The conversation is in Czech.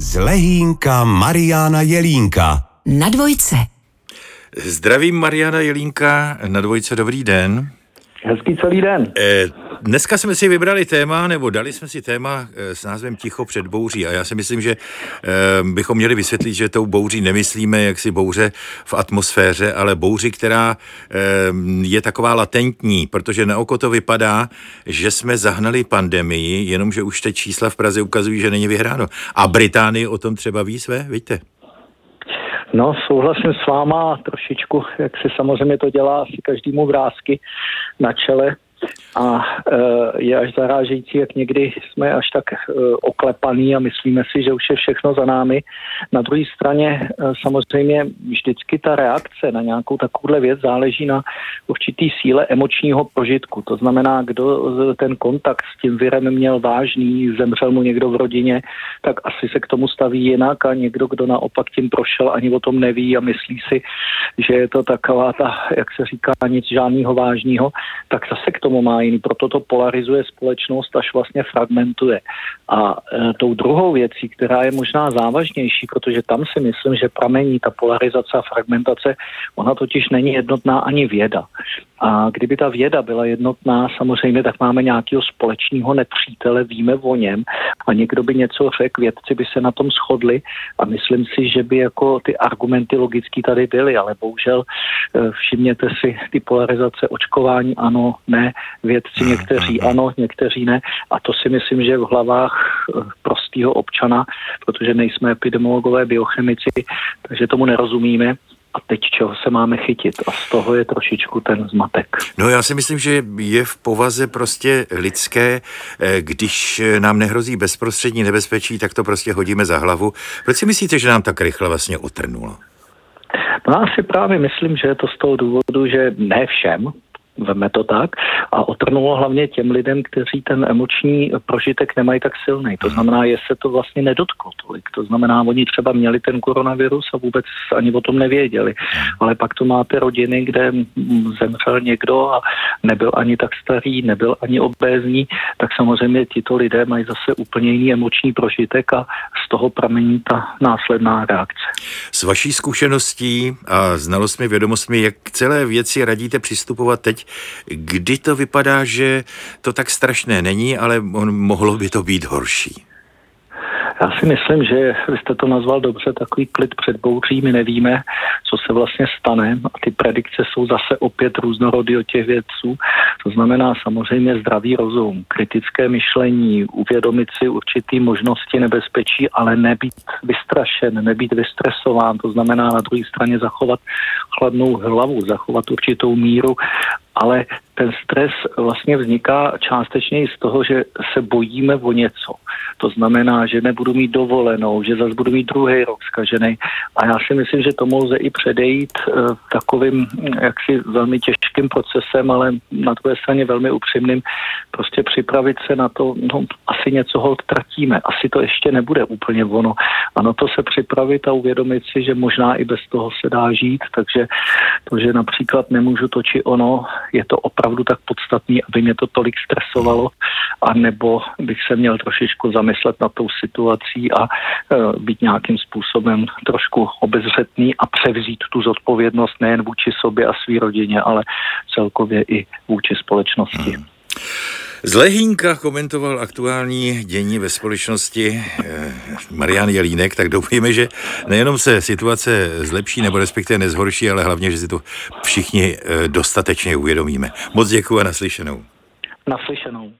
Z Lehínka Mariána Jelínka. Na dvojce. Zdravím Mariana Jelínka na dvojce, dobrý den. Hezký celý den. Eh, dneska jsme si vybrali téma, nebo dali jsme si téma eh, s názvem Ticho před bouří a já si myslím, že eh, bychom měli vysvětlit, že tou bouří nemyslíme jaksi bouře v atmosféře, ale bouři, která je taková latentní, protože na oko to vypadá, že jsme zahnali pandemii, jenomže už teď čísla v Praze ukazují, že není vyhráno. A Británii o tom třeba ví své, víte? No, souhlasím s váma trošičku, jak si samozřejmě to dělá asi každému vrázky na čele, a e, je až zarážející, jak někdy jsme až tak e, oklepaný a myslíme si, že už je všechno za námi. Na druhé straně e, samozřejmě vždycky ta reakce na nějakou takovouhle věc záleží na určitý síle emočního prožitku. To znamená, kdo ten kontakt s tím virem měl vážný, zemřel mu někdo v rodině, tak asi se k tomu staví jinak a někdo, kdo naopak tím prošel, ani o tom neví a myslí si, že je to taková ta, jak se říká, nic žádného vážného, tak zase k tomu má jiný. Proto to polarizuje společnost, až vlastně fragmentuje. A e, tou druhou věcí, která je možná závažnější, protože tam si myslím, že pramení ta polarizace a fragmentace, ona totiž není jednotná ani věda. A kdyby ta věda byla jednotná, samozřejmě tak máme nějakého společného nepřítele, víme o něm a někdo by něco řekl, vědci by se na tom shodli a myslím si, že by jako ty argumenty logicky tady byly, ale bohužel e, všimněte si ty polarizace očkování ano, ne, vědci někteří ano, někteří ne. A to si myslím, že v hlavách e, prostého občana, protože nejsme epidemiologové, biochemici, takže tomu nerozumíme, a teď čeho se máme chytit. A z toho je trošičku ten zmatek. No já si myslím, že je v povaze prostě lidské, eh, když nám nehrozí bezprostřední nebezpečí, tak to prostě hodíme za hlavu. Proč si myslíte, že nám tak rychle vlastně utrnulo? No já si právě myslím, že je to z toho důvodu, že ne všem, veme to tak, a otrnulo hlavně těm lidem, kteří ten emoční prožitek nemají tak silný. To znamená, že se to vlastně nedotklo tolik. To znamená, oni třeba měli ten koronavirus a vůbec ani o tom nevěděli. Ale pak tu máte rodiny, kde zemřel někdo a nebyl ani tak starý, nebyl ani obézní, tak samozřejmě tito lidé mají zase úplně jiný emoční prožitek a z toho pramení ta následná reakce. S vaší zkušeností a znalostmi, vědomostmi, jak celé věci radíte přistupovat teď kdy to vypadá, že to tak strašné není, ale mohlo by to být horší. Já si myslím, že vy jste to nazval dobře, takový klid před bouří, my nevíme, co se vlastně stane a ty predikce jsou zase opět různorodý od těch vědců. To znamená samozřejmě zdravý rozum, kritické myšlení, uvědomit si určitý možnosti nebezpečí, ale nebýt vystrašen, nebýt vystresován, to znamená na druhé straně zachovat chladnou hlavu, zachovat určitou míru ale ten stres vlastně vzniká částečně i z toho, že se bojíme o něco. To znamená, že nebudu mít dovolenou, že zase budu mít druhý rok zkažený. A já si myslím, že tomu lze i předejít uh, takovým jaksi velmi těžkým procesem, ale na druhé straně velmi upřímným, prostě připravit se na to, no asi něco hold tratíme, asi to ještě nebude úplně ono. A na to se připravit a uvědomit si, že možná i bez toho se dá žít, takže to, že například nemůžu to či ono, je to opravdu tak podstatný, aby mě to tolik stresovalo, a nebo bych se měl trošičku zamyslet nad tou situací a e, být nějakým způsobem trošku obezřetný a převzít tu zodpovědnost nejen vůči sobě a své rodině, ale celkově i vůči společnosti. Hmm. Z Lehínka komentoval aktuální dění ve společnosti eh, Marian Jelínek, tak doufujeme, že nejenom se situace zlepší nebo respektive nezhorší, ale hlavně, že si to všichni eh, dostatečně uvědomíme. Moc děkuji a naslyšenou. Naslyšenou.